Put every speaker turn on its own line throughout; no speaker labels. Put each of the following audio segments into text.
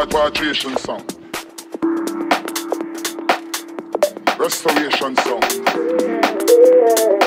Repatriation sound. Restoration sound.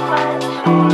much.